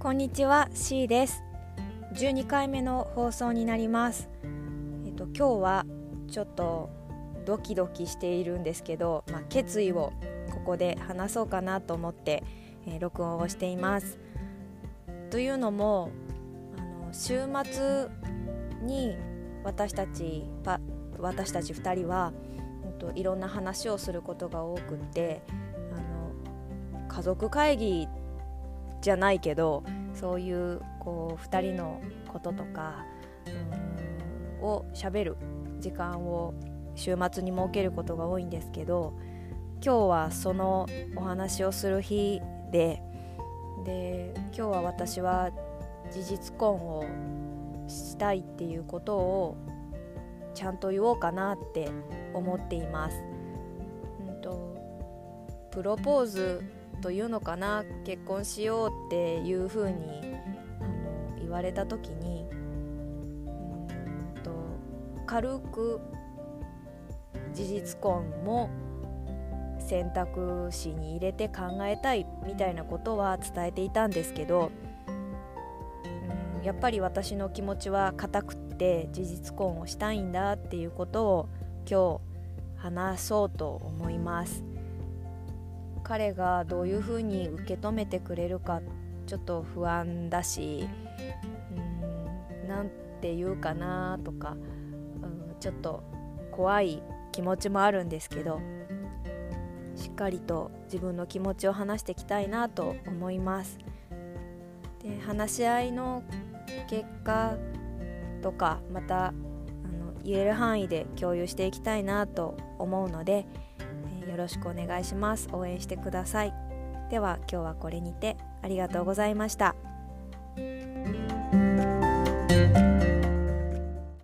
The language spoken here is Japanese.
こんにちは C です。12回目の放送になります。えっと今日はちょっとドキドキしているんですけど、まあ、決意をここで話そうかなと思って、えー、録音をしています。というのもあの週末に私たちパ私たち2人は、えっと、いろんな話をすることが多くってあの家族会議じゃないけどそういうこう2人のこととかをしゃべる時間を週末に設けることが多いんですけど今日はそのお話をする日でで今日は私は事実婚をしたいっていうことをちゃんと言おうかなって思っています。うんとプロポーズというのかな結婚しようっていうふうにあの言われた時にうんと軽く事実婚も選択肢に入れて考えたいみたいなことは伝えていたんですけどうんやっぱり私の気持ちは固くって事実婚をしたいんだっていうことを今日話そうと思います。彼がどういうふうに受け止めてくれるかちょっと不安だしうんなんて言うかなとか、うん、ちょっと怖い気持ちもあるんですけどしっかりと自分の気持ちを話していきたいなと思います。で話し合いの結果とかまたあの言える範囲で共有していきたいなと思うのでろしくお願いします。応援してください。では今日はこれにてありがとうございました。